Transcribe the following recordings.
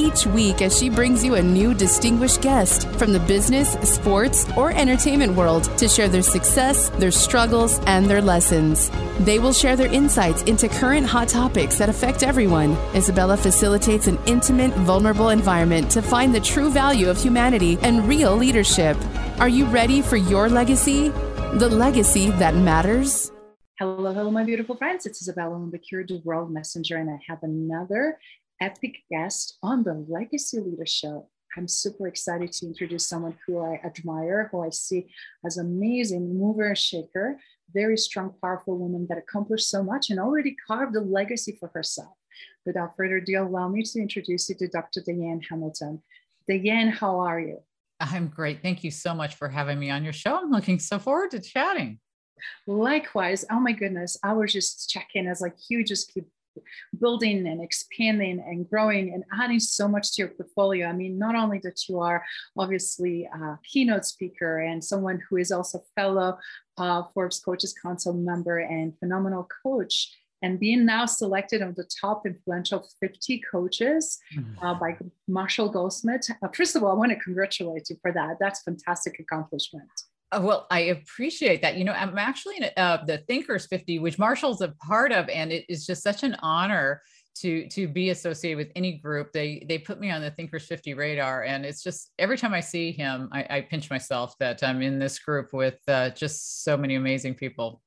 each week as she brings you a new distinguished guest from the business, sports, or entertainment world to share their success, their struggles, and their lessons. They will share their insights into current hot topics that affect everyone. Isabella facilitates an intimate, vulnerable environment to find the true value of humanity and real leadership. Are you ready for your legacy? The legacy that matters? Hello, hello, my beautiful friends. It's Isabella Lundberg, the World Messenger, and I have another epic guest on the Legacy Leader Show. I'm super excited to introduce someone who I admire, who I see as amazing mover and shaker, very strong, powerful woman that accomplished so much and already carved a legacy for herself. Without further ado, allow me to introduce you to Dr. Diane Hamilton. Diane, how are you? I'm great. Thank you so much for having me on your show. I'm looking so forward to chatting. Likewise. Oh my goodness. I was just checking as like you just keep building and expanding and growing and adding so much to your portfolio. I mean, not only that you are obviously a keynote speaker and someone who is also fellow uh, Forbes Coaches Council member and phenomenal coach, and being now selected on the top influential 50 coaches mm-hmm. uh, by Marshall Goldsmith. Uh, first of all, I want to congratulate you for that. That's fantastic accomplishment. Uh, well, I appreciate that. You know, I'm actually in uh, the Thinkers 50, which Marshall's a part of, and it is just such an honor to to be associated with any group. They they put me on the Thinkers 50 radar, and it's just every time I see him, I, I pinch myself that I'm in this group with uh, just so many amazing people.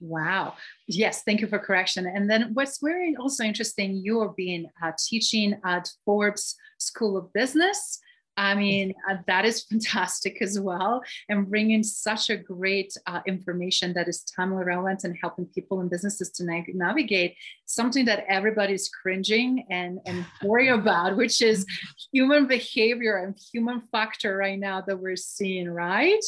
Wow. Yes, thank you for correction. And then what's very also interesting, you are being uh, teaching at Forbes School of Business I mean, uh, that is fantastic as well. And bringing such a great uh, information that is timely relevant and helping people and businesses to na- navigate something that everybody's cringing and, and worry about, which is human behavior and human factor right now that we're seeing, right?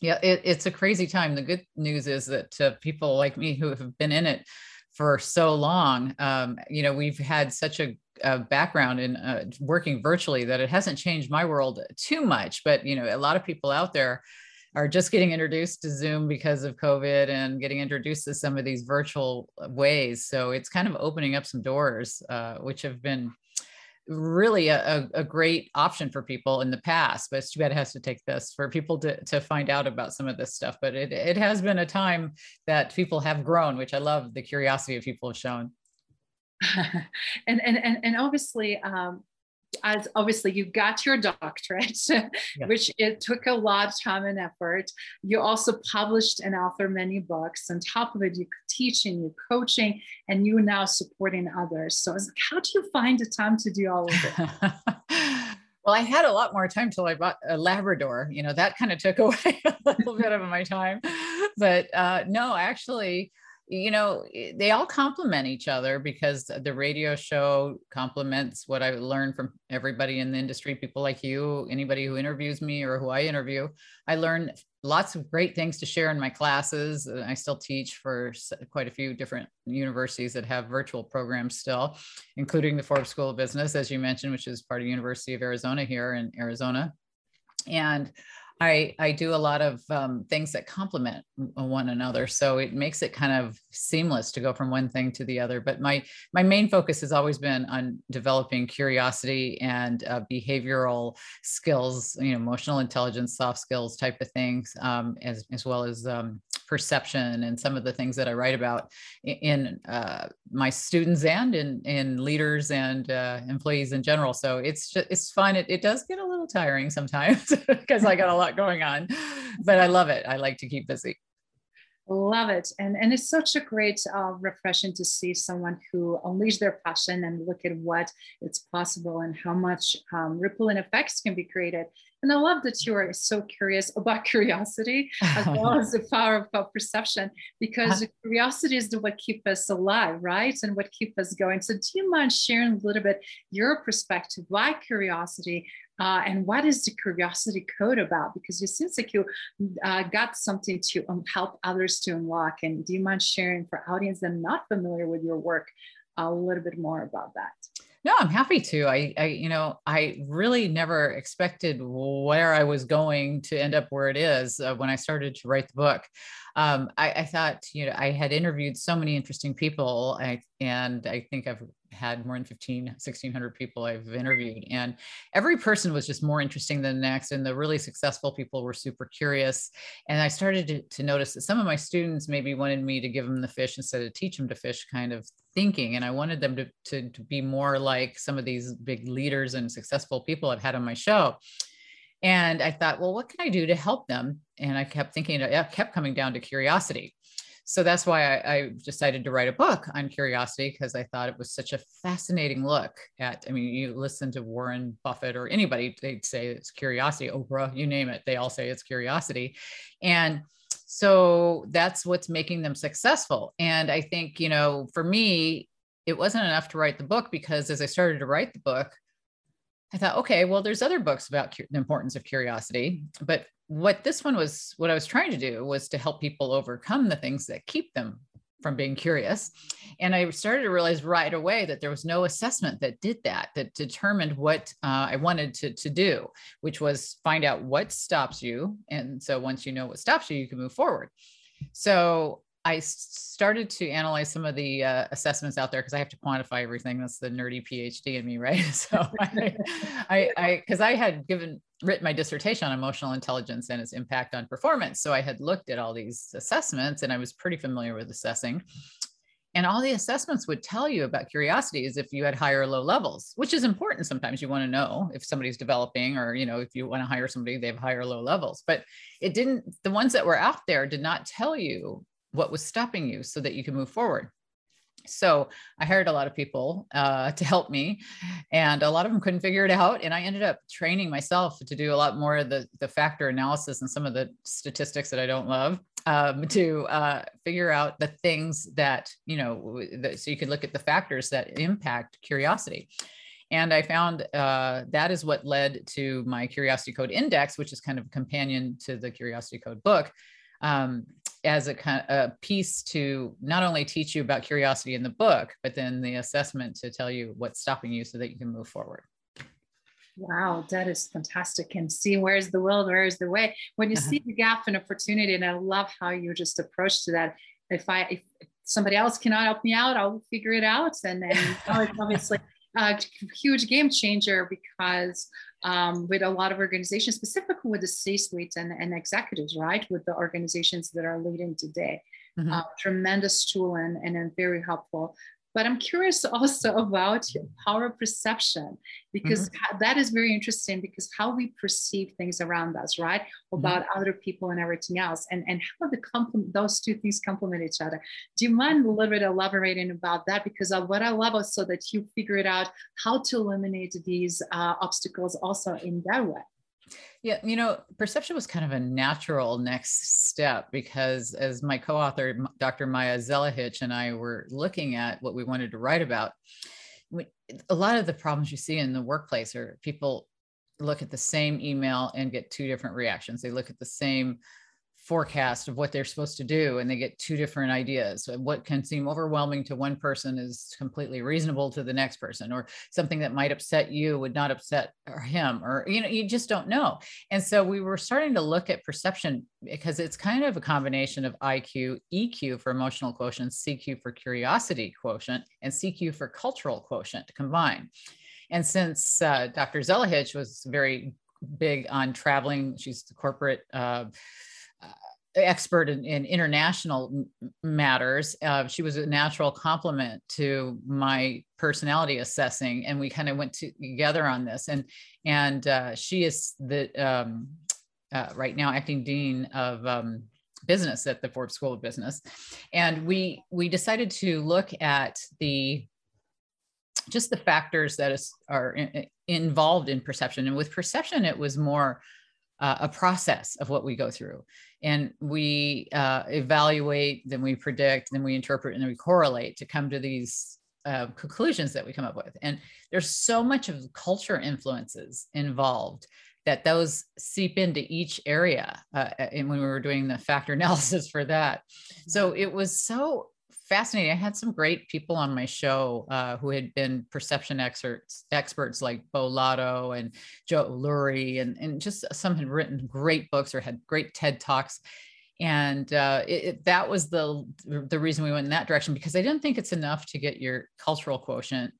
Yeah, it, it's a crazy time. The good news is that uh, people like me who have been in it for so long, um, you know, we've had such a uh, background in uh, working virtually that it hasn't changed my world too much. But you know, a lot of people out there are just getting introduced to Zoom because of COVID and getting introduced to some of these virtual ways. So it's kind of opening up some doors, uh, which have been really a, a, great option for people in the past. But it's too bad it has to take this for people to, to find out about some of this stuff. But it, it has been a time that people have grown, which I love the curiosity of people have shown. and, and, and, and obviously, um, as obviously you got your doctorate, yeah. which it took a lot of time and effort. You also published and authored many books. On top of it, you're teaching, you're coaching, and you now supporting others. So, how do you find the time to do all of it? well, I had a lot more time till I bought a Labrador. You know, that kind of took away a little bit of my time. But uh, no, actually, you know eh, they all complement each other because the radio show complements what i learned from everybody in the industry people like you anybody who interviews me or who i interview. I learn lots of great things to share in my classes i still teach for quite a few different universities that have virtual programs still including the forbes school of business as you mentioned which is part of university of arizona here in arizona. And I, I do a lot of um, things that complement one another. So it makes it kind of seamless to go from one thing to the other. But my, my main focus has always been on developing curiosity and uh, behavioral skills, you know, emotional intelligence, soft skills type of things, um, as, as well as um, perception and some of the things that I write about in uh, my students and in, in leaders and uh, employees in general. So it's just, it's fun. It, it does get a little tiring sometimes because I got a lot going on, but I love it. I like to keep busy. Love it. And, and it's such a great uh, refreshing to see someone who unleash their passion and look at what it's possible and how much um, ripple and effects can be created. And I love that you are so curious about curiosity as well as the power of perception, because uh-huh. curiosity is the what keeps us alive, right? And what keeps us going. So do you mind sharing a little bit your perspective, why curiosity uh, and what is the curiosity code about? Because it seems like you uh, got something to um, help others to unlock. And do you mind sharing for audience that are not familiar with your work a little bit more about that? No, I'm happy to. I, I, you know, I really never expected where I was going to end up where it is uh, when I started to write the book. Um, I, I, thought, you know, I had interviewed so many interesting people, I, and I think I've had more than 15 1600 people i've interviewed and every person was just more interesting than the next and the really successful people were super curious and i started to, to notice that some of my students maybe wanted me to give them the fish instead of teach them to fish kind of thinking and i wanted them to, to, to be more like some of these big leaders and successful people i've had on my show and i thought well what can i do to help them? And i kept thinking i kept coming down to curiosity so that's why I, I, decided to write a book on curiosity because I thought it was such a fascinating look at. I mean, you listen to Warren Buffett or anybody, they'd say it's curiosity. Oprah, you name it, they all say it's curiosity, and so that's what's making them successful. And I think you know, for me, it wasn't enough to write the book because as I started to write the book, I thought, okay, well, there's other books about cu- the importance of curiosity, but what this one was, what I was trying to do was to help people overcome the things that keep them from being curious. And I started to realize right away that there was no assessment that did that, that determined what uh, I wanted to, to do, which was find out what stops you. And so once you know what stops you, you can move forward. So I started to analyze some of the uh, assessments out there because I have to quantify everything. That's the nerdy PhD in me, right? So I, I, because I, I, had given written my dissertation on emotional intelligence and its impact on performance, so I had looked at all these assessments and I was pretty familiar with assessing. And all the assessments would tell you about curiosity is if you had higher or low levels, which is important. Sometimes you want to know if somebody's developing, or you know, if you want to hire somebody, they have higher or low levels. But it didn't. The ones that were out there did not tell you what was stopping you so that you can move forward so i hired a lot of people uh, to help me and a lot of them couldn't figure it out and i ended up training myself to do a lot more of the, the factor analysis and some of the statistics that i don't love um, to uh, figure out the things that you know that, so you could look at the factors that impact curiosity. And i found uh, that is what led to my curiosity code index which is kind of a companion to the curiosity code book um, as a kind a piece to not only teach you about curiosity in the book, but then the assessment to tell you what's stopping you so that you can move forward. Wow, that is fantastic. And see where's the will, where's the way. When you uh-huh. see the gap and opportunity, and I love how you just approach to that. If I if somebody else cannot help me out, I'll figure it out. And then obviously a huge game changer because um, with a lot of organizations, specifically with the C-suite and, and executives, right? With the organizations that are leading today. Mm-hmm. Uh, tremendous tool and, and very helpful. But I'm curious also about your power perception because mm-hmm. that is very interesting because how we perceive things around us, right? Mm-hmm. About mm-hmm. other people and everything else, and, and how the complement those two things complement each other. Do you mind a little bit elaborating about that? Because what I love also that you figured out how to eliminate these uh, obstacles also in that way. Yeah, you know, perception was kind of a natural next step because as my co-author, Dr. Maja Zelihic and I were looking at what we wanted to write about, a lot of the problems you see in the workplace are people look at the same email and get two different reactions. They look at the same forecast of what they're supposed to do and they get two different ideas. What can seem overwhelming to one person is completely reasonable to the next person or something that might upset you would not upset him or you know you just don't know. And so we were starting to look at perception because it's kind of a combination of iq eq for emotional quotient cq for curiosity quotient and cq for cultural quotient combined. And since uh, dr zelihic was very big on traveling she's the corporate uh, expert in, in international matters. Uh, she was a natural complement to my personality assessing, and we kind of went to, together on this. And and uh, she is the um, uh, right now acting dean of um, business at the Forbes School of Business, and we we decided to look at the just the factors that is, are in, involved in perception. And with perception, it was more uh, a process of what we go through. And we uh, evaluate then we predict then we interpret and then we correlate to come to these uh, conclusions that we come up with. And there's so much of culture influences involved that those seep into each area uh, and when we were doing the factor analysis for that. So it was so fascinating. I had some great people on my show uh, who had been perception experts, experts like Beau Lotto and Joe Lurie, and, and just some had written great books or had great TED Talks. And uh, it, it, that was the the reason we went in that direction because I didn't think it's enough to get your cultural quotient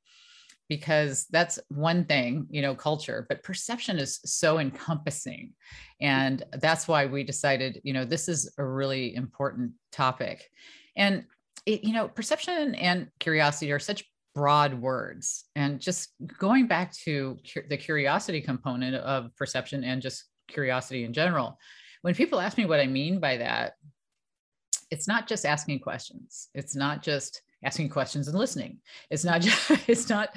because that's one thing, you know, culture, but perception is so encompassing. And that's why we decided, you know, this is a really important topic. And, it, you know, perception and curiosity are such broad words. And just going back to cu- the curiosity component of perception and just curiosity in general, when people ask me what I mean by that, it's not just asking questions. It's not just asking questions and listening. It's not just, it's not,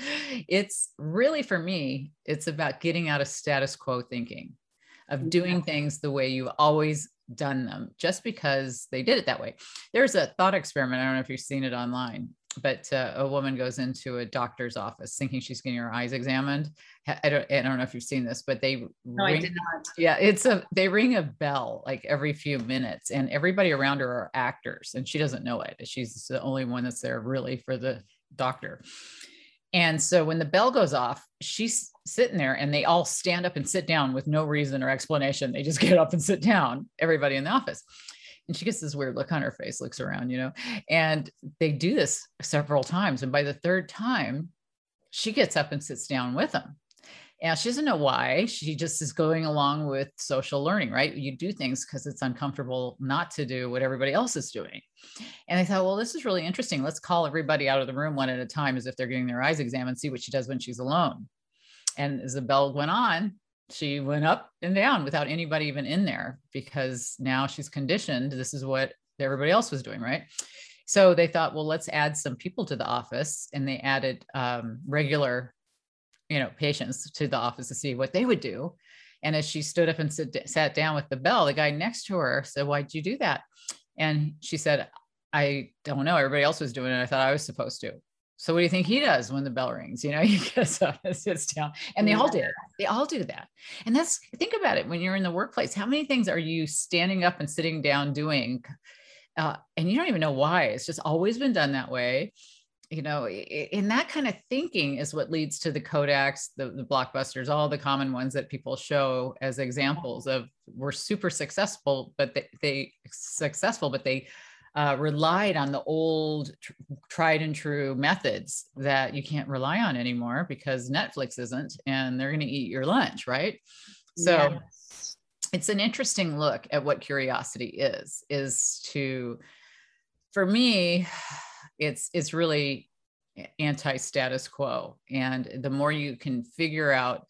it's really for me, it's about getting out of status quo thinking, of doing things the way you've always done them, just because they did it that way. There's a thought experiment. I don't know if you've seen it online but uh, a woman goes into a doctor's office thinking she's getting her eyes examined. I don't, I don't know if you've seen this, but they no, ring, I did not. Yeah, it's a they ring a bell like every few minutes, and everybody around her are actors, and she doesn't know it. She's the only one that's there really for the doctor. And so when the bell goes off, she's sitting there, and they all stand up and sit down with no reason or explanation. They just get up and sit down. Everybody in the office and she gets this weird look on her face, looks around, you know, and they do this several times. And by the third time, she gets up and sits down with them. And she doesn't know why. She just is going along with social learning, right? You do things because it's uncomfortable not to do what everybody else is doing. And I thought, well, this is really interesting. Let's call everybody out of the room one at a time as if they're getting their eyes examined, see what she does when she's alone. And as the bell went on, she went up and down without anybody even in there because now she's conditioned. This is what everybody else was doing, right? So they thought, well, let's add some people to the office, and they added um, regular, you know, patients to the office to see what they would do. And as she stood up and sit, sat down with the bell, the guy next to her said, "Why'd you do that?" And she said, "I don't know. Everybody else was doing it. I thought I was supposed to." So what do you think he does when the bell rings? You know, he gets up and sits down. And they yeah. all do. They all do that. And that's think about it when you're in the workplace. How many things are you standing up and sitting down doing? Uh, and you don't even know why. It's just always been done that way. You know, in that kind of thinking is what leads to the Kodaks, the, the blockbusters, all the common ones that people show as examples of were super successful, but they, they successful, but they uh, relied on the old tr- tried and true methods that you can't rely on anymore because Netflix isn't and they're going to eat your lunch, right? So yes. it's an interesting look at what curiosity is is to for me it's it's really anti-status quo. And the more you can figure out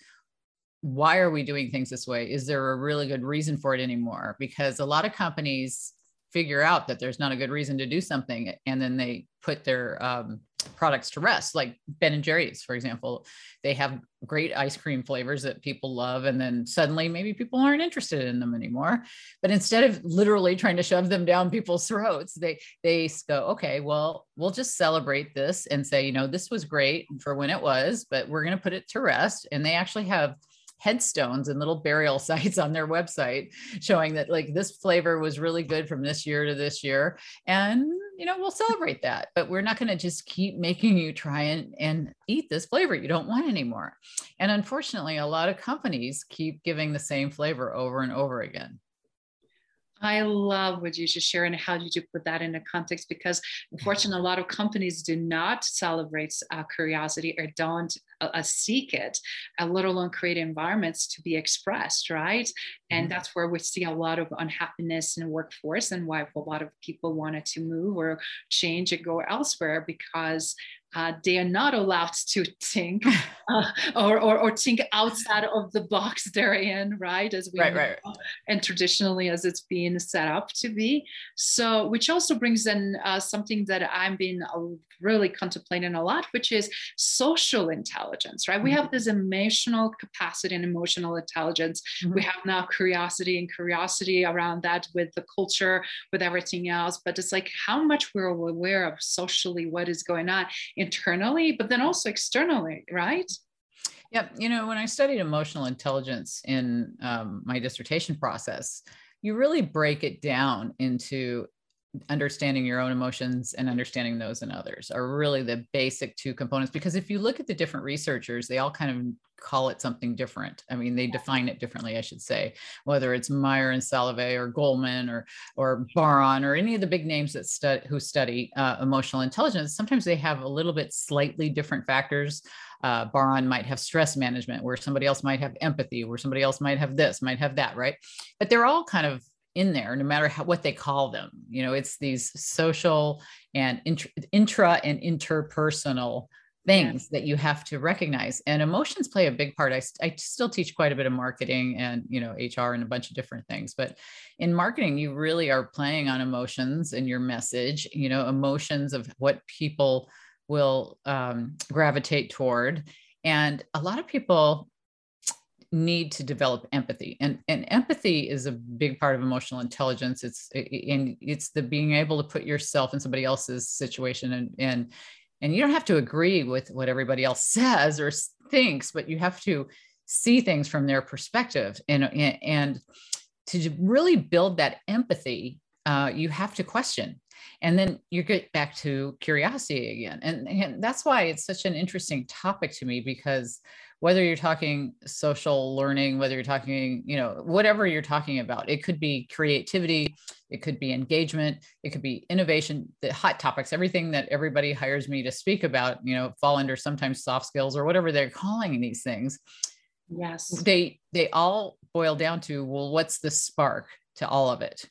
why are we doing things this way is there a really good reason for it anymore? Because a lot of companies figure out that there's not a good reason to do something and then they put their um, products to rest like ben and jerry's for example. They have great ice cream flavors that people love and then suddenly maybe people aren't interested in them anymore. But instead of literally trying to shove them down people's throats they they go okay well we'll just celebrate this and say you know this was great for when it was but we're going to put it to rest. And they actually have headstones and little burial sites on their website showing that like this flavor was really good from this year to this year. And you know we'll celebrate that but we're not going to just keep making you try and, and eat this flavor you don't want anymore. And unfortunately a lot of companies keep giving the same flavor over and over again I love what you just share and how did you put that into context because unfortunately a lot of companies do not celebrate uh, curiosity or don't uh, uh, seek it, uh, let alone create environments to be expressed, right? And mm-hmm. that's where we see a lot of unhappiness in the workforce and why a lot of people wanted to move or change and go elsewhere because uh, they are not allowed to think uh, or, or, or, think outside of the box they're in, right? As we right, know, right. and traditionally as it's being set up to be. So, which also brings in uh, something that I've been uh, really contemplating a lot, which is social intelligence, right? Mm-hmm. We have this emotional capacity and emotional intelligence. Mm-hmm. We have now curiosity and curiosity around that with the culture, with everything else. But it's like how much we're aware of socially what is going on internally, but then also externally, right? Yeah, you know, when I studied emotional intelligence in um, my dissertation process, you really break it down into understanding your own emotions and understanding those in others are really the basic two components. Because if you look at the different researchers they all kind of call it something different. I mean they define it differently i should say whether it's mayer and salovey or goleman or or bar-on or any of the big names that stu- who study uh, emotional intelligence sometimes they have a little bit slightly different factors. Uh, bar-on might have stress management where somebody else might have empathy where somebody else might have this might have that right? But they're all kind of in there no matter how, what they call them you know it's these social and intra, intra and interpersonal things yeah. that you have to recognize. And emotions play a big part. I, I still teach quite a bit of marketing and you know hr and a bunch of different things. But in marketing you really are playing on emotions in your message you know emotions of what people will um, gravitate toward. And a lot of people need to develop empathy and, and empathy is a big part of emotional intelligence. It's and it's the being able to put yourself in somebody else's situation and and and you don't have to agree with what everybody else says or thinks but you have to see things from their perspective and and to really build that empathy uh, you have to question and then you get back to curiosity again and, and that's why it's such an interesting topic to me because whether you're talking social learning, whether you're talking, you know, whatever you're talking about, it could be creativity, it could be engagement, it could be innovation, the hot topics, everything that everybody hires me to speak about, you know, fall under sometimes soft skills or whatever they're calling these things. Yes. They they all boil down to, well, what's the spark to all of it?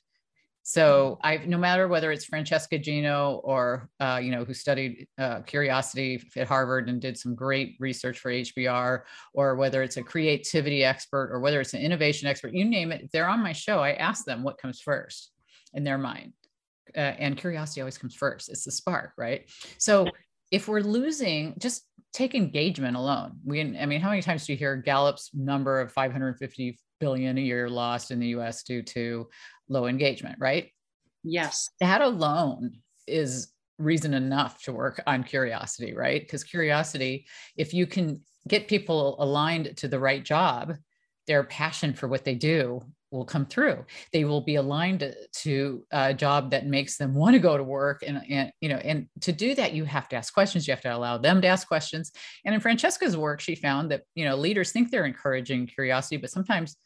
So I, no matter whether it's Francesca Gino or uh, you know who studied uh, curiosity at Harvard and did some great research for HBR, or whether it's a creativity expert or whether it's an innovation expert, you name it. They're on my show, I ask them what comes first in their mind, uh, and curiosity always comes first. It's the spark, right? So if we're losing, just take engagement alone. We, I mean, how many times do you hear Gallup's number of 550 billion a year lost in the US due to low engagement, right? Yes. That alone is reason enough to work on curiosity, right? Because curiosity, if you can get people aligned to the right job, their passion for what they do will come through. They will be aligned to a job that makes them want to go to work. And, and, you know, and to do that, you have to ask questions. You have to allow them to ask questions. And in Francesca's work, she found that, you know, leaders think they're encouraging curiosity, but sometimes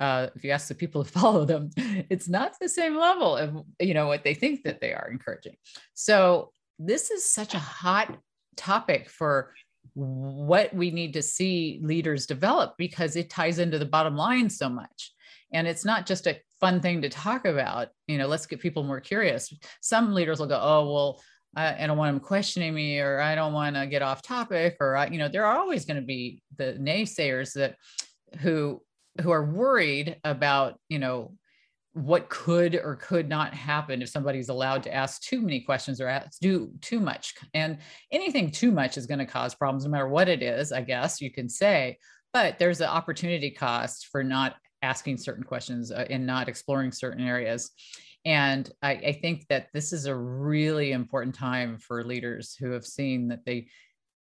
uh, if you ask the people who follow them, it's not the same level of you know what they think that they are encouraging. So this is such a hot topic for what we need to see leaders develop because it ties into the bottom line so much. And it's not just a fun thing to talk about. You know, let's get people more curious. Some leaders will go, oh well. I, don't want them questioning me, or I don't want to get off topic, or I, you know, there are always going to be the naysayers that who who are worried about you know what could or could not happen if somebody's allowed to ask too many questions or ask, do too much and anything too much is going to cause problems no matter what it is i guess you can say but there's an opportunity cost for not asking certain questions uh, and not exploring certain areas and I, I think that this is a really important time for leaders who have seen that they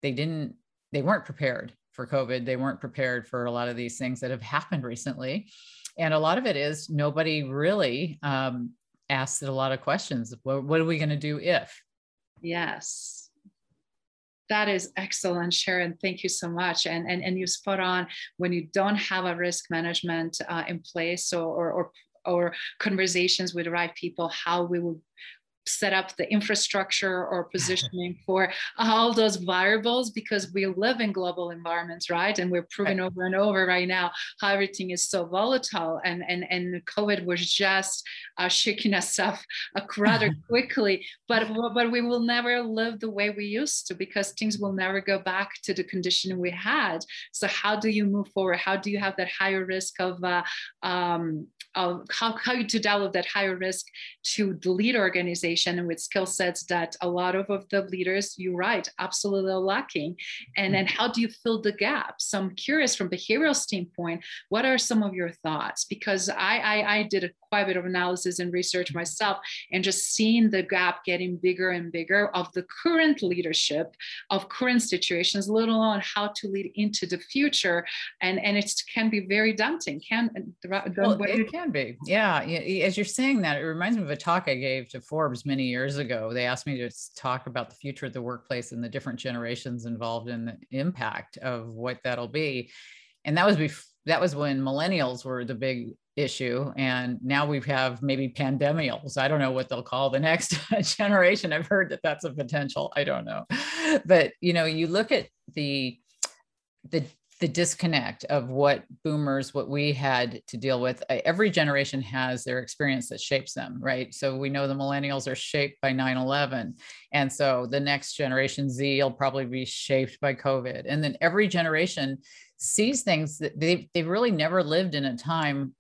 they didn't they weren't prepared for COVID. They weren't prepared for a lot of these things that have happened recently. And a lot of it is nobody really um, asked a lot of questions. What, what are we going to do if? Yes. That is excellent, Sharon. Thank you so much. And, and, and you spot on when you don't have a risk management uh, in place or, or, or or conversations with the right people how we will set up the infrastructure or positioning for all those variables because we live in global environments right? And we're proving right. over and over right now how everything is so volatile and and and covid was just uh, shaking us up uh, rather quickly. But but we will never live the way we used to because things will never go back to the condition we had. So how do you move forward? How do you have that higher risk of uh, um, of how, how to develop that higher risk to the lead organization and with skill sets that a lot of, of the leaders, you're right, absolutely lacking. And then mm-hmm. how do you fill the gaps? So I'm curious from behavioral standpoint, what are some of your thoughts? Because I, I, I did a quite a bit of analysis and research mm-hmm. myself and just seeing the gap getting bigger and bigger of the current leadership of current situations, let alone how to lead into the future. And, and it can be very daunting. Can, well, it can be. Yeah. As you're saying that, it reminds me of a talk I gave to Forbes many years ago. They asked me to talk about the future of the workplace and the different generations involved in the impact of what that'll be. And that was before that was when millennials were the big issue and now we have maybe pandemials i don't know what they'll call the next generation i've heard that that's a potential i don't know but you know you look at the the the disconnect of what boomers what we had to deal with. Every generation has their experience that shapes them right? So we know the millennials are shaped by 9-11 and so the next generation z will probably be shaped by covid. And then every generation sees things that they, they've really never lived in a time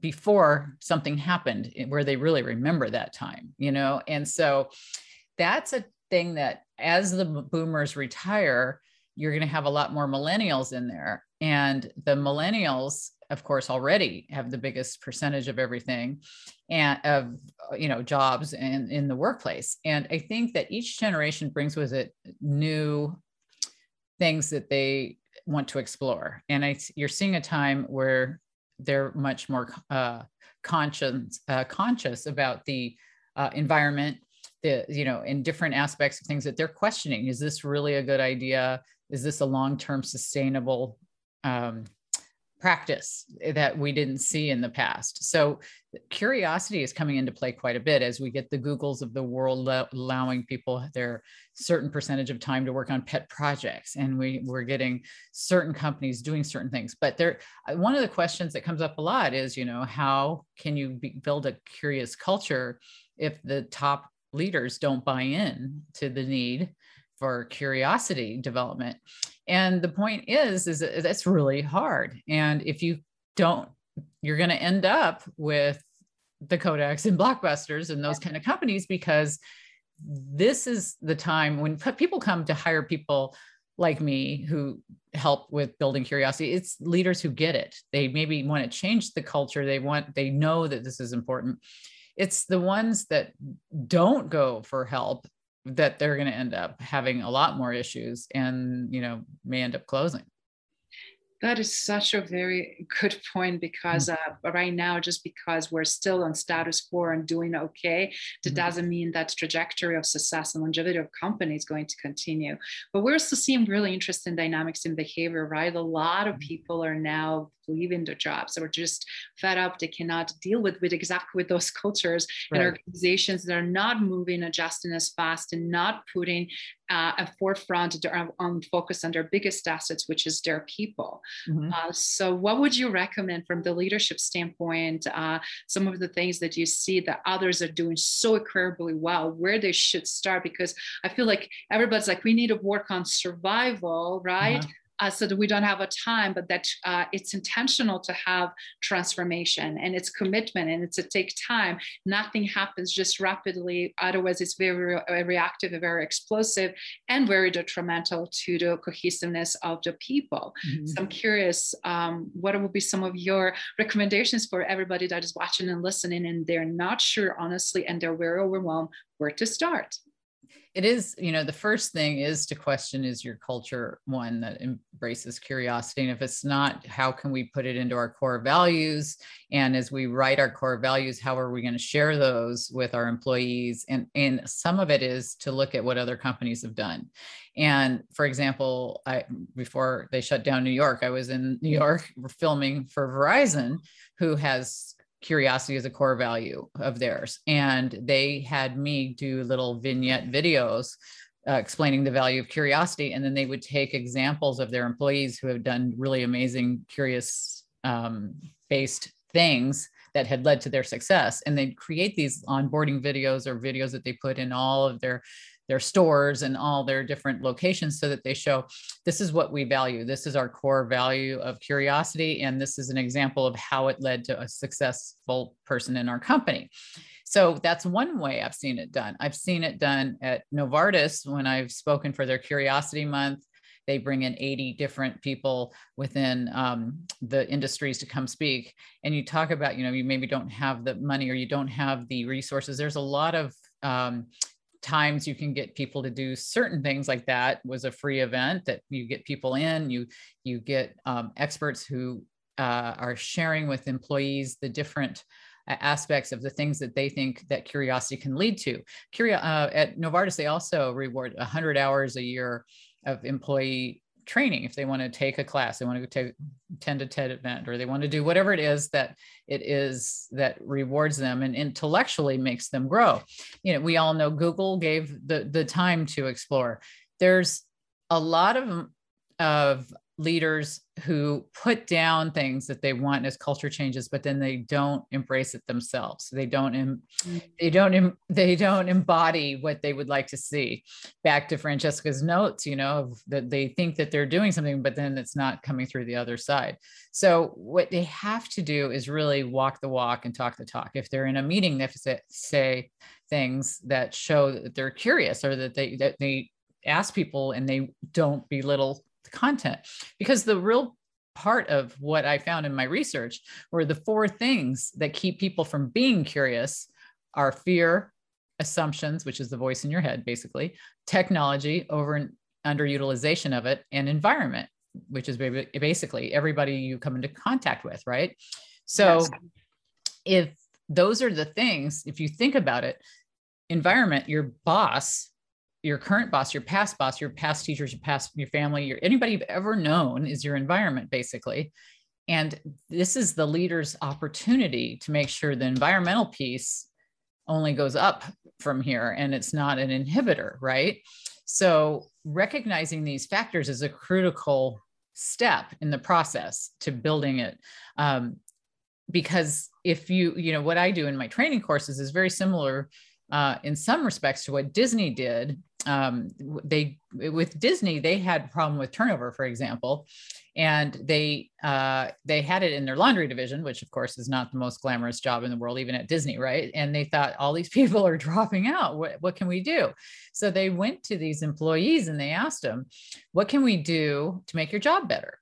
before something happened eh, where they really remember that time you know? And so that's a thing that as the boomers retire you're going to have a lot more millennials in there. And the millennials, of course, already have the biggest percentage of everything and of you know jobs and in the workplace. And I think that each generation brings with it new things that they want to explore. And I, you're seeing a time where they're much more uh, conscious uh, conscious about the uh, environment the you know in different aspects of things that they're questioning is this really a good idea is this a long-term sustainable um, practice that we didn't see in the past? So curiosity is coming into play quite a bit as we get the googles of the world allowing people their certain percentage of time to work on pet projects. And we, we're getting certain companies doing certain things. But there one of the questions that comes up a lot is you know how can you be, build a curious culture if the top leaders don't buy in to the need for curiosity development. And the point is is that's really hard. And if you don't you're going to end up with the kodaks and blockbusters and those kind of companies because this is the time when people come to hire people like me who help with building curiosity. It's leaders who get it. They maybe want to change the culture. They want they know that this is important. It's the ones that don't go for help that they're going to end up having a lot more issues and you know may end up closing that is such a very good point because mm-hmm. uh, right now, just because we're still on status quo and doing okay, that mm-hmm. doesn't mean that trajectory of success and longevity of company is going to continue. But we're also seeing really interesting dynamics in behavior, right? A lot of mm-hmm. people are now leaving their jobs or just fed up they cannot deal with with exactly with those cultures right. and organizations that are not moving adjusting as fast and not putting uh, a forefront on focus on their biggest assets which is their people mm-hmm. uh, so what would you recommend from the leadership standpoint uh, some of the things that you see that others are doing so incredibly well where they should start? Because i feel like everybody's like we need to work on survival right? Uh-huh uh, so that we don't have a time, but that uh, it's intentional to have transformation and it's commitment and it's to take time. Nothing happens just rapidly. Otherwise, it's very re- reactive, very explosive, and very detrimental to the cohesiveness of the people. Mm-hmm. So I'm curious, um, what would be some of your recommendations for everybody that is watching and listening, and they're not sure, honestly, and they're very overwhelmed where to start? It is you know the first thing is to question is your culture one that embraces curiosity? And if it's not how can we put it into our core values? And as we write our core values how are we going to share those with our employees? And and some of it is to look at what other companies have done. And for example i before they shut down new york i was in new york filming for verizon who has curiosity is a core value of theirs. And they had me do little vignette videos uh, explaining the value of curiosity. And then they would take examples of their employees who have done really amazing, curious um, based things that had led to their success. And they'd create these onboarding videos or videos that they put in all of their their stores and all their different locations so that they show this is what we value. This is our core value of curiosity. And this is an example of how it led to a successful person in our company. So that's one way I've seen it done. I've seen it done at Novartis when I've spoken for their Curiosity Month. They bring in 80 different people within um, the industries to come speak. And you talk about, you know, you maybe don't have the money or you don't have the resources. There's a lot of um, times you can get people to do certain things like that was a free event that you get people in you you get um, experts who uh, are sharing with employees the different aspects of the things that they think that curiosity can lead to. Curio- uh, at Novartis, they also reward 100 hours a year of employee training if they want to take a class they want to take attend a ted event or they want to do whatever it is that it is that rewards them and intellectually makes them grow. You know we all know google gave the the time to explore. There's a lot of of leaders who put down things that they want as culture changes but then they don't embrace it themselves. They don't Im- mm. they don't Im- they don't embody what they would like to see. Back to francesca's notes you know that they think that they're doing something but then it's not coming through the other side. So what they have to do is really walk the walk and talk the talk. If they're in a meeting they have to say things that show that they're curious or that they that they ask people and they don't belittle content because the real part of what I found in my research were the four things that keep people from being curious are fear, assumptions, which is the voice in your head, basically, technology, over and underutilization of it, and environment, which is basically everybody you come into contact with, right? So yes. if those are the things, if you think about it, environment, your boss your current boss, your past boss, your past teachers, your past your family, your anybody you've ever known is your environment basically. And this is the leader's opportunity to make sure the environmental piece only goes up from here and it's not an inhibitor, right? So recognizing these factors is a critical step in the process to building it. Um, because if you, you know, what I do in my training courses is very similar uh, in some respects to what Disney did um, they with Disney they had a problem with turnover, for example, and they uh, they had it in their laundry division, which of course is not the most glamorous job in the world, even at Disney, right? And they thought all these people are dropping out. What what can we do? So they went to these employees and they asked them, "What can we do to make your job better?"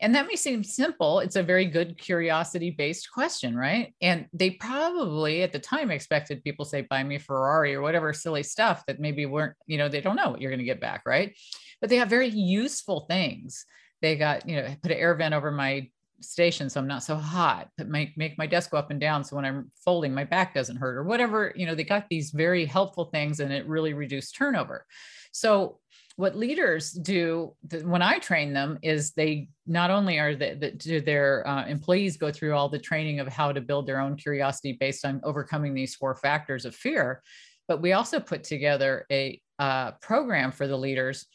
And that may seem simple. It's a very good curiosity based question, right? And they probably at the time expected people say, buy me Ferrari or whatever silly stuff that maybe weren't, you know, they don't know what you're going to get back, right? But they have very useful things. They got, you know, put an air vent over my station so I'm not so hot, but make, make my desk go up and down so when I'm folding, my back doesn't hurt or whatever. You know, they got these very helpful things and it really reduced turnover. So what leaders do when I train them is they not only are they, the, do their uh, employees go through all the training of how to build their own curiosity based on overcoming these four factors of fear, but we also put together a uh, program for the leaders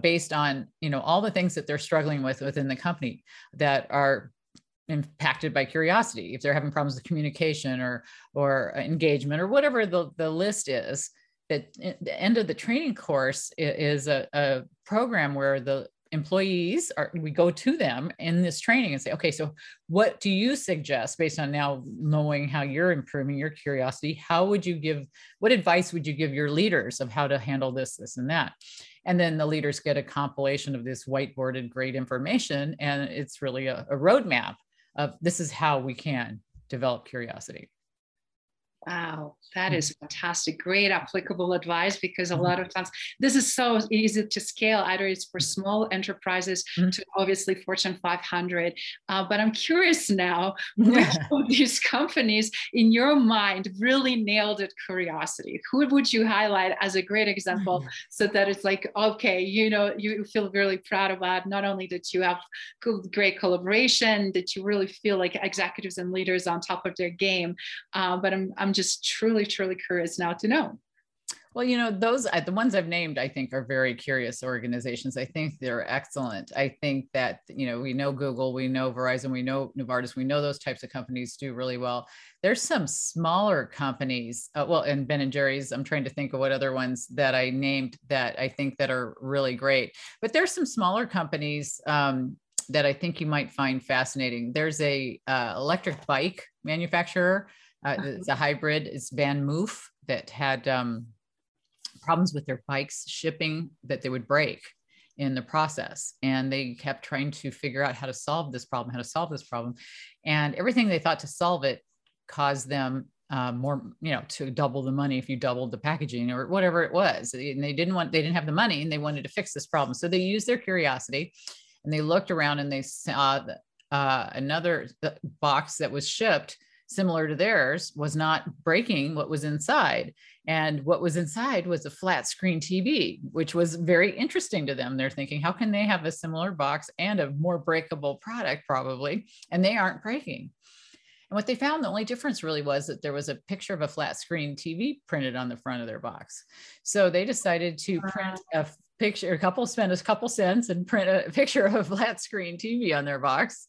based on you know all the things that they're struggling with within the company that are impacted by curiosity. If they're having problems with communication or or engagement or whatever the, the list is that the end of the training course is a, a program where the employees are we go to them in this training and say okay so what do you suggest based on now knowing how you're improving your curiosity? How would you give what advice would you give your leaders of how to handle this this and that? And then the leaders get a compilation of this whiteboarded great information and it's really a, a roadmap of this is how we can develop curiosity Wow, that is fantastic. Great applicable advice because a mm-hmm. lot of times this is so easy to scale. Either it's for small enterprises mm-hmm. to obviously Fortune 500. Uh, but I'm curious now, which of these companies in your mind really nailed it curiosity? Who would you highlight as a great example mm-hmm. so that it's like, okay, you know, you feel really proud about not only that you have great collaboration, that you really feel like executives and leaders on top of their game, uh, but I'm, I'm just truly, truly curious now to know. Well, you know, those uh, the ones I've named, I think, are very curious organizations. I think they're excellent. I think that you know we know Google, we know Verizon, we know Novartis, we know those types of companies do really well. There's some smaller companies, uh, well, and Ben and Jerry's. I'm trying to think of what other ones that I named that I think that are really great. But there's some smaller companies um, that I think you might find fascinating. There's a uh, electric bike manufacturer uh, it's a hybrid. It's VanMoof that had um, problems with their bikes shipping that they would break in the process. And they kept trying to figure out how to solve this problem, how to solve this problem. And everything they thought to solve it caused them uh, more, you know, to double the money if you doubled the packaging or whatever it was. And they didn't want, they didn't have the money and they wanted to fix this problem. So they used their curiosity and they looked around and they saw uh, another box that was shipped similar to theirs was not breaking what was inside. And what was inside was a flat screen TV, which was very interesting to them. They're thinking, how can they have a similar box and a more breakable product, probably, and they aren't breaking? And what they found, the only difference really was that there was a picture of a flat screen TV printed on the front of their box. So they decided to print a picture, a couple spend a couple cents and print a picture of a flat screen TV on their box.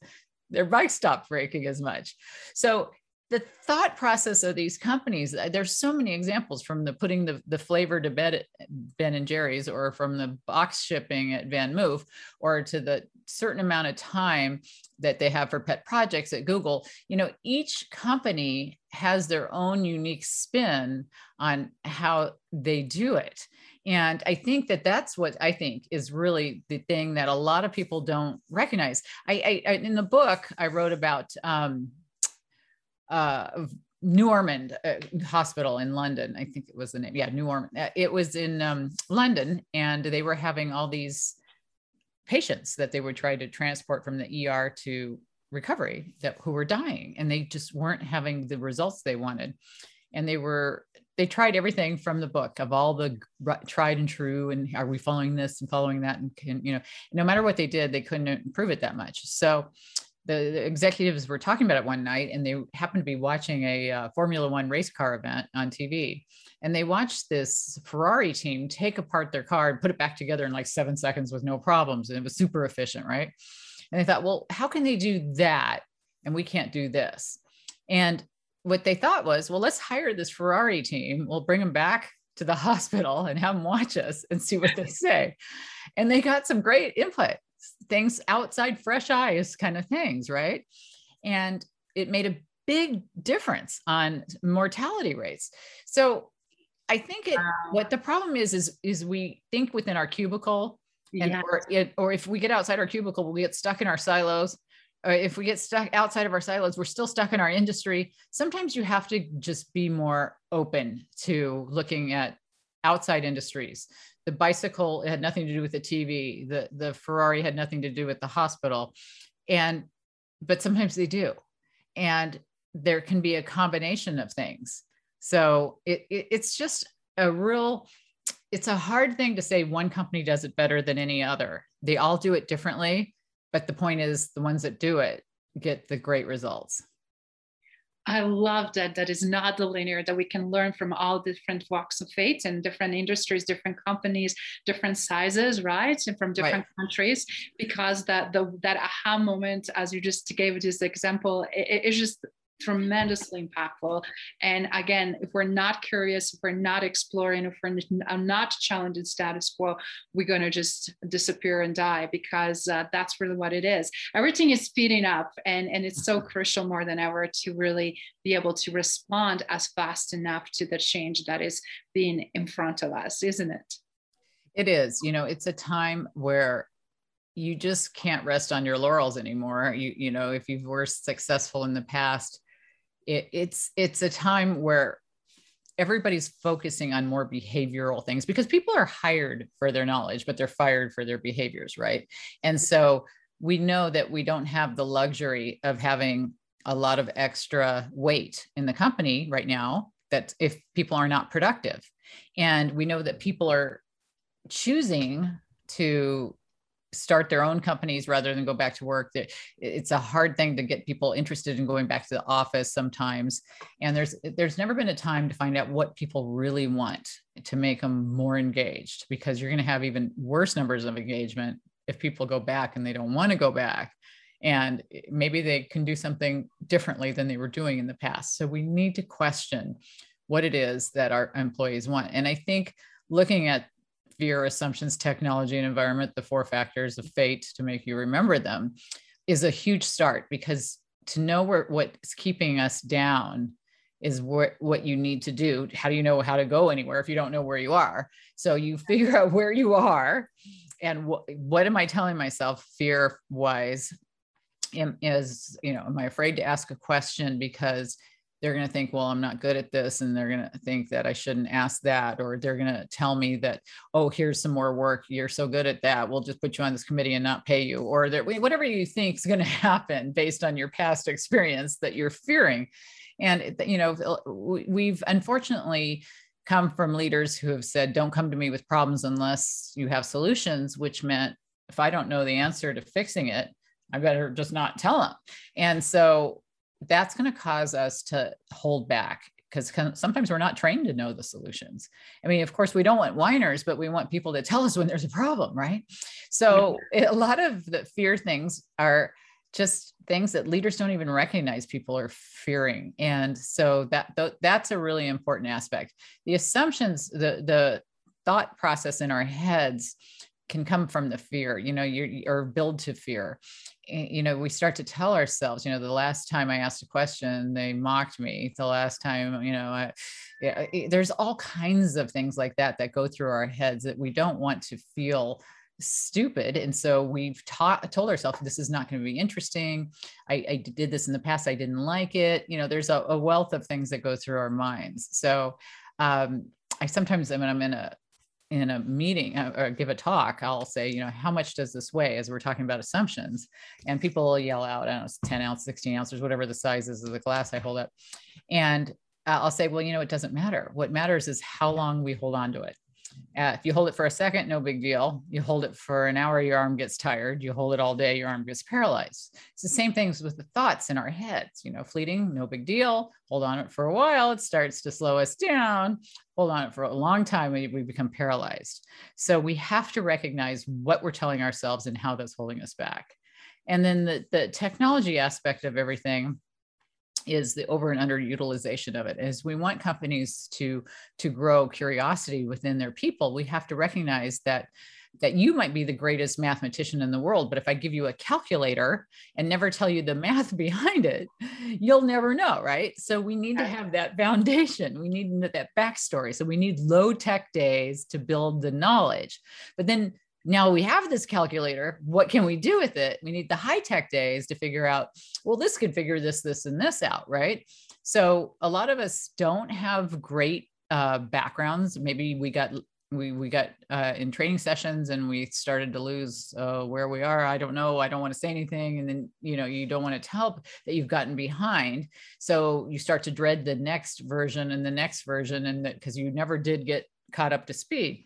Their bike stopped breaking as much. So the thought process of these companies uh, there's so many examples from the putting the, the flavor to bed at ben and jerry's or from the box shipping at VanMoof or to the certain amount of time that they have for pet projects at google. You know each company has their own unique spin on how they do it. And i think that that's what i think is really the thing that a lot of people don't recognize. I, I in the book i wrote about um, uh, New Ormond uh, Hospital in London. I think it was the name. Yeah, New Ormond. Uh, it was in um, London, and they were having all these patients that they would try to transport from the ER to recovery that who were dying, and they just weren't having the results they wanted. And they were they tried everything from the book of all the tried and true, and are we following this and following that, and can you know, no matter what they did, they couldn't improve it that much. So the, executives were talking about it one night and they happened to be watching a uh, Formula One race car event on TV. And they watched this Ferrari team take apart their car and put it back together in like seven seconds with no problems. And it was super efficient, right? And they thought, well, how can they do that? And we can't do this. And what they thought was, well, let's hire this Ferrari team. We'll bring them back to the hospital and have them watch us and see what they say. And they got some great input things outside fresh eyes kind of things, right? And it made a big difference on mortality rates. So I think it wow. what the problem is is is we think within our cubicle and yes. or it, or if we get outside our cubicle, we get stuck in our silos. Or if we get stuck outside of our silos, we're still stuck in our industry. Sometimes you have to just be more open to looking at outside industries the bicycle had nothing to do with the TV. The the Ferrari had nothing to do with the hospital, and but sometimes they do, and there can be a combination of things. So it, it it's just a real. It's a hard thing to say one company does it better than any other. They all do it differently, but the point is the ones that do it get the great results. I love that that is not the linear that we can learn from all different walks of faith and different industries, different companies, different sizes, right? And from different right. countries, because that the that aha moment, as you just gave this example, it, it's just tremendously impactful. And again, if we're not curious, if we're not exploring, if we're not challenging status quo, we're going to just disappear and die because uh, that's really what it is. Everything is speeding up, and, and it's so crucial more than ever to really be able to respond as fast enough to the change that is being in front of us, isn't it? It is. You know, it's a time where you just can't rest on your laurels anymore. You you know, if you were successful in the past, it, it's it's a time where everybody's focusing on more behavioral things because people are hired for their knowledge but they're fired for their behaviors right? And so we know that we don't have the luxury of having a lot of extra weight in the company right now that if people are not productive. And we know that people are choosing to start their own companies rather than go back to work it's a hard thing to get people interested in going back to the office sometimes. And there's there's never been a time to find out what people really want to make them more engaged because you're going to have even worse numbers of engagement if people go back and they don't want to go back. And maybe they can do something differently than they were doing in the past. So we need to question what it is that our employees want. And i think looking at fear, assumptions, technology, and environment, the four factors of fate to make you remember them, is a huge start because to know where what's keeping us down is what what you need to do. How do you know how to go anywhere if you don't know where you are? So you figure out where you are, and what what am I telling myself fear wise? Am, is you know am I afraid to ask a question because they're going to think, well, I'm not good at this. And they're going to think that I shouldn't ask that. Or they're going to tell me that, oh, here's some more work. You're so good at that. We'll just put you on this committee and not pay you. Or whatever you think is going to happen based on your past experience that you're fearing. And, you know, uh, we've unfortunately come from leaders who have said, don't come to me with problems unless you have solutions, which meant if I don't know the answer to fixing it, I better just not tell them. And so that's going to cause us to hold back because sometimes we're not trained to know the solutions. I mean, of course, we don't want whiners, but we want people to tell us when there's a problem, right? So a lot of the fear things are just things that leaders don't even recognize people are fearing and so that that's a really important aspect the assumptions the the thought process in our heads can come from the fear you know you or build to fear. You know we start to tell ourselves you know the last time i asked a question they mocked me. The last time you know I, yeah, there's all kinds of things like that that go through our heads that we don't want to feel stupid. And so we've taught told ourselves this is not going to be interesting. I, I, did this in the past i didn't like it. You know there's a, a wealth of things that go through our minds. So um, i sometimes when i'm in a in a meeting uh, or give a talk, I'll say, you know, how much does this weigh as we're talking about assumptions? And people yell out, I don't know, 10 ounce, 16 ounces, whatever the size is of the glass I hold up. And I'll say, well, you know, it doesn't matter. What matters is how long we hold on to it. Uh, if you hold it for a second, no big deal. You hold it for an hour, your arm gets tired. You hold it all day, your arm gets paralyzed. It's the same things with the thoughts in our heads. You know, fleeting, no big deal. Hold on it for a while, it starts to slow us down. Hold on it for a long time, we, we become paralyzed. So we have to recognize what we're telling ourselves and how that's holding us back. And then the, the technology aspect of everything is the over and underutilization of it. Is we want companies to to grow curiosity within their people we have to recognize that that you might be the greatest mathematician in the world but if i give you a calculator and never tell you the math behind it you'll never know right? So we need to have that foundation. We need that backstory. So we need low tech days to build the knowledge. But then now we have this calculator. What can we do with it? We need the high tech days to figure out well this could figure this this and this out right? So a lot of us don't have great uh, backgrounds. Maybe we got we we got uh, in training sessions and we started to lose uh, where we are. I don't know. I don't want to say anything. And then you know you don't want to tell that you've gotten behind. So you start to dread the next version and the next version and that because you never did get caught up to speed.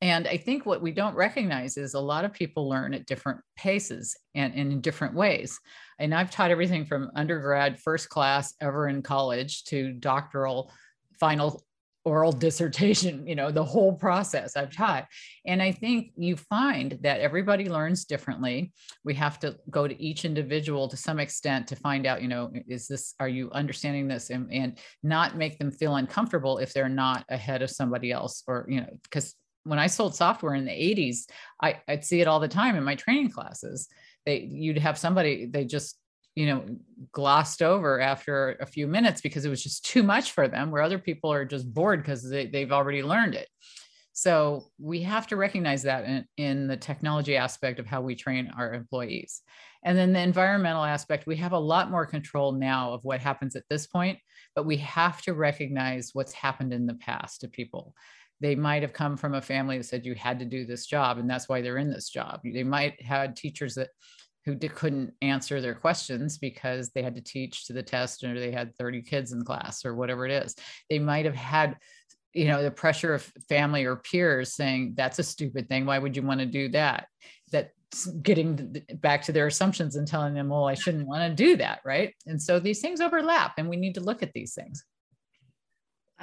And I think what we don't recognize is a lot of people learn at different paces and, and in different ways. And I've taught everything from undergrad, first class, ever in college to doctoral final oral dissertation, you know, the whole process I've taught. And I think you find that everybody learns differently. We have to go to each individual to some extent to find out, you know, is this, are you understanding this and, and not make them feel uncomfortable if they're not ahead of somebody else or, you know, because when I sold software in the 80s, I, I'd see it all the time in my training classes. They you'd have somebody, they just you know glossed over after a few minutes because it was just too much for them where other people are just bored because they, they've already learned it. So we have to recognize that in, in the technology aspect of how we train our employees. And then the environmental aspect we have a lot more control now of what happens at this point but we have to recognize what's happened in the past to people. They might have come from a family that said you had to do this job and that's why they're in this job. They might have had teachers that who couldn't answer their questions because they had to teach to the test or they had 30 kids in class or whatever it is. They might have had you know the pressure of family or peers saying that's a stupid thing. Why would you want to do that? That getting back to their assumptions and telling them well i shouldn't want to do that right? And so these things overlap and we need to look at these things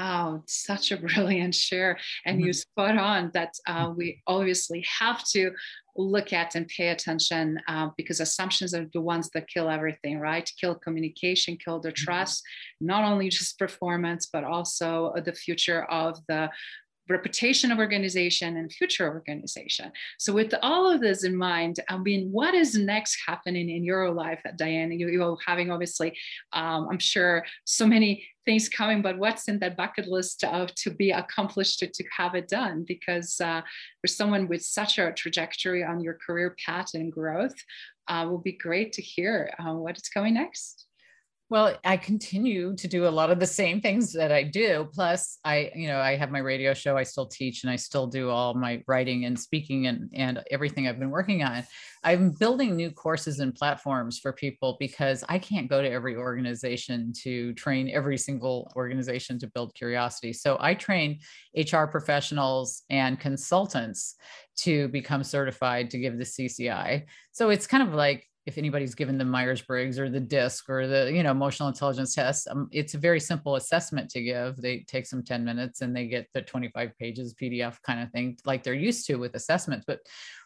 Oh, such a brilliant share. And mm-hmm. you spot on that uh, we obviously have to look at and pay attention uh, because assumptions are the ones that kill everything, right? Kill communication, kill the mm-hmm. trust, not only just performance, but also the future of the reputation of organization and future organization. So with all of this in mind, I mean, what is next happening in your life, Diane? You, you're having obviously, um, I'm sure, so many things coming, but what's in that bucket list of to be accomplished to, to have it done? Because uh, for someone with such a trajectory on your career path and growth, uh, will be great to hear uh, what is coming next. Well, I continue to do a lot of the same things that I do. Plus, I, you know, I have my radio show. I still teach, and I still do all my writing and speaking and and everything I've been working on. I'm building new courses and platforms for people because I can't go to every organization to train every single organization to build curiosity. So I train HR professionals and consultants to become certified to give the CCI. So it's kind of like if anybody's given the Myers-Briggs or the DISC or the you know emotional intelligence test, um, it's a very simple assessment to give. They take some 10 minutes and they get the 25 pages PDF kind of thing like they're used to with assessments. But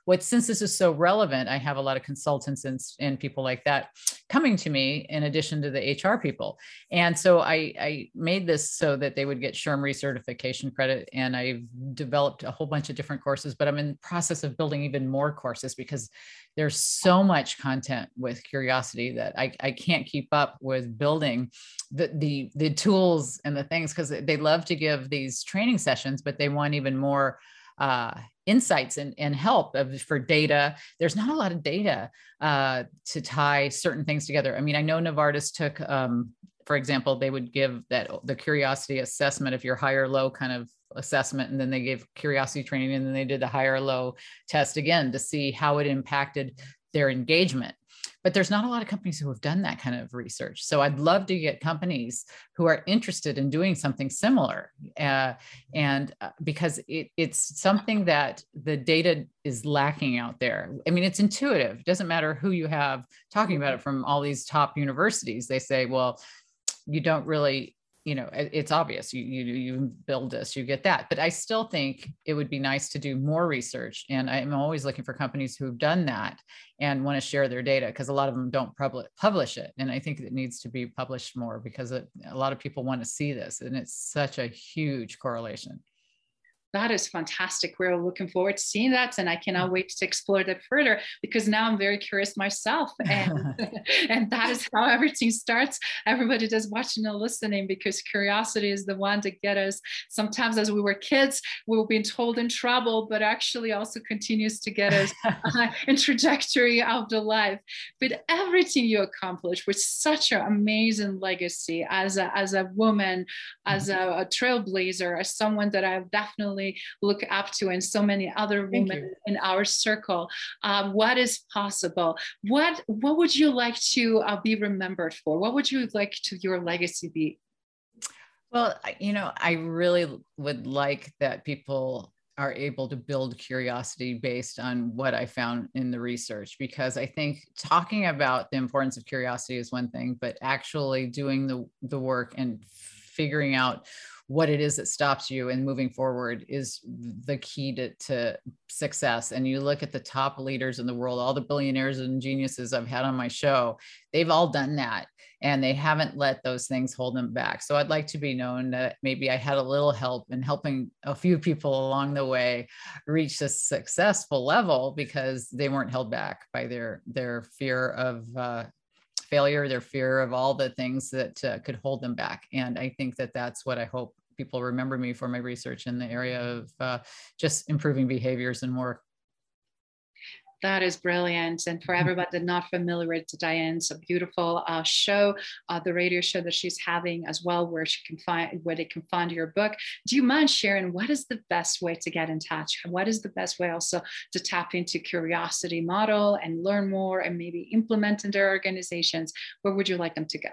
what since this is so relevant, I have a lot of consultants and, and people like that coming to me in addition to the HR people. And so I, I made this so that they would get SHRM recertification credit. And I've developed a whole bunch of different courses, but I'm in the process of building even more courses because there's so much content with curiosity that I, I can't keep up with building the, the, the tools and the things because they love to give these training sessions, but they want even more uh, insights and, and help of, for data. There's not a lot of data uh, to tie certain things together. I mean, I know Novartis took, um, for example, they would give that the curiosity assessment if you're high or low kind of assessment, and then they gave curiosity training, and then they did the high or low test again to see how it impacted their engagement but there's not a lot of companies who have done that kind of research. So I'd love to get companies who are interested in doing something similar, uh, and uh, because it, it's something that the data is lacking out there. I mean, it's intuitive. It doesn't matter who you have talking about it from all these top universities. They say, well, you don't really you know it's obvious you, you you build this you get that but i still think it would be nice to do more research and i'm always looking for companies who've done that and want to share their data because a lot of them don't publish it and i think it needs to be published more because a lot of people want to see this and it's such a huge correlation that is fantastic. We're looking forward to seeing that. And I cannot wait to explore that further because now I'm very curious myself. And, and that is how everything starts. Everybody just watching and listening because curiosity is the one to get us. Sometimes as we were kids, we were being told in trouble, but actually also continues to get us uh, in trajectory of the life. But everything you accomplish with such an amazing legacy as a, as a woman, as a, a trailblazer, as someone that I've definitely look up to and so many other women in our circle. Um, what is possible? What what would you like to uh, be remembered for? What would you like to your legacy be? Well you know i really would like that people are able to build curiosity based on what I found in the research because I think talking about the importance of curiosity is one thing, but actually doing the the work and figuring out what it is that stops you and moving forward is the key to, to success. And you look at the top leaders in the world, all the billionaires and geniuses I've had on my show, they've all done that and they haven't let those things hold them back. So I'd like to be known that maybe I had a little help in helping a few people along the way reach a successful level because they weren't held back by their their fear of uh, failure, their fear of all the things that uh, could hold them back. And I think that that's what I hope people remember me for my research in the area of uh, just improving behaviors and more that is brilliant. And for mm-hmm. everybody not familiar with Diane's a beautiful uh, show, uh, the radio show that she's having as well, where she can find where they can find your book. Do you mind sharing what is the best way to get in touch? What is the best way also to tap into curiosity model and learn more and maybe implement in their organizations? Where would you like them to go?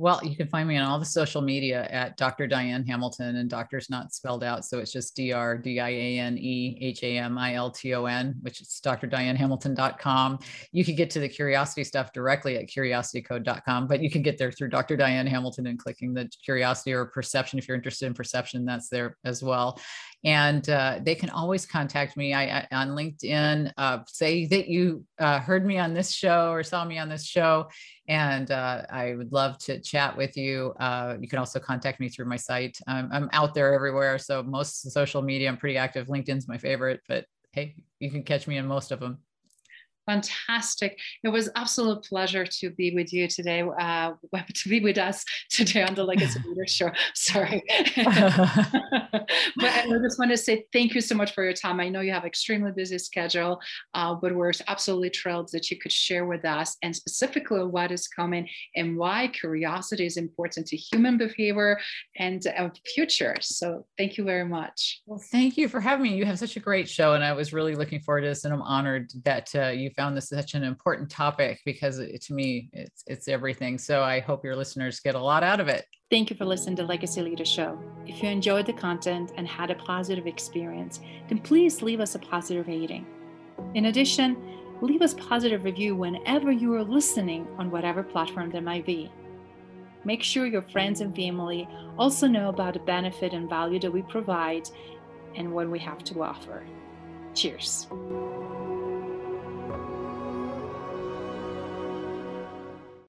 Well, you can find me on all the social media at Dr. Diane Hamilton, and doctor's not spelled out. So it's just D R D I A N E H A M I L T O N, which is drdianehamilton.com. You can get to the curiosity stuff directly at curiositycode.com, but you can get there through Dr. Diane Hamilton and clicking the curiosity or perception. If you're interested in perception, that's there as well. And uh, they can always contact me I, I on LinkedIn. Uh, say that you uh, heard me on this show or saw me on this show and uh, I would love to chat with you. Uh, you can also contact me through my site. I'm, I'm, out there everywhere, so most social media I'm pretty active. LinkedIn's my favorite, but hey, you can catch me in most of them. Fantastic. It was absolute pleasure to be with you today, uh, to be with us today on the Legacy Leader Show. Sorry. but I just want to say thank you so much for your time. I know you have extremely busy schedule, uh, but we're absolutely thrilled that you could share with us and specifically what is coming and why curiosity is important to human behavior and uh, future. So thank you very much. Well, thank you for having me. You have such a great show, and I was really looking forward to this, and I'm honored that uh, you found this such an important topic because it, to me, it's it's everything. So I hope your listeners get a lot out of it. Thank you for listening to Legacy Leader Show. If you enjoyed the content and had a positive experience, then please leave us a positive rating. In addition, leave us positive review whenever you are listening on whatever platform there might be. Make sure your friends and family also know about the benefit and value that we provide and what we have to offer. Cheers.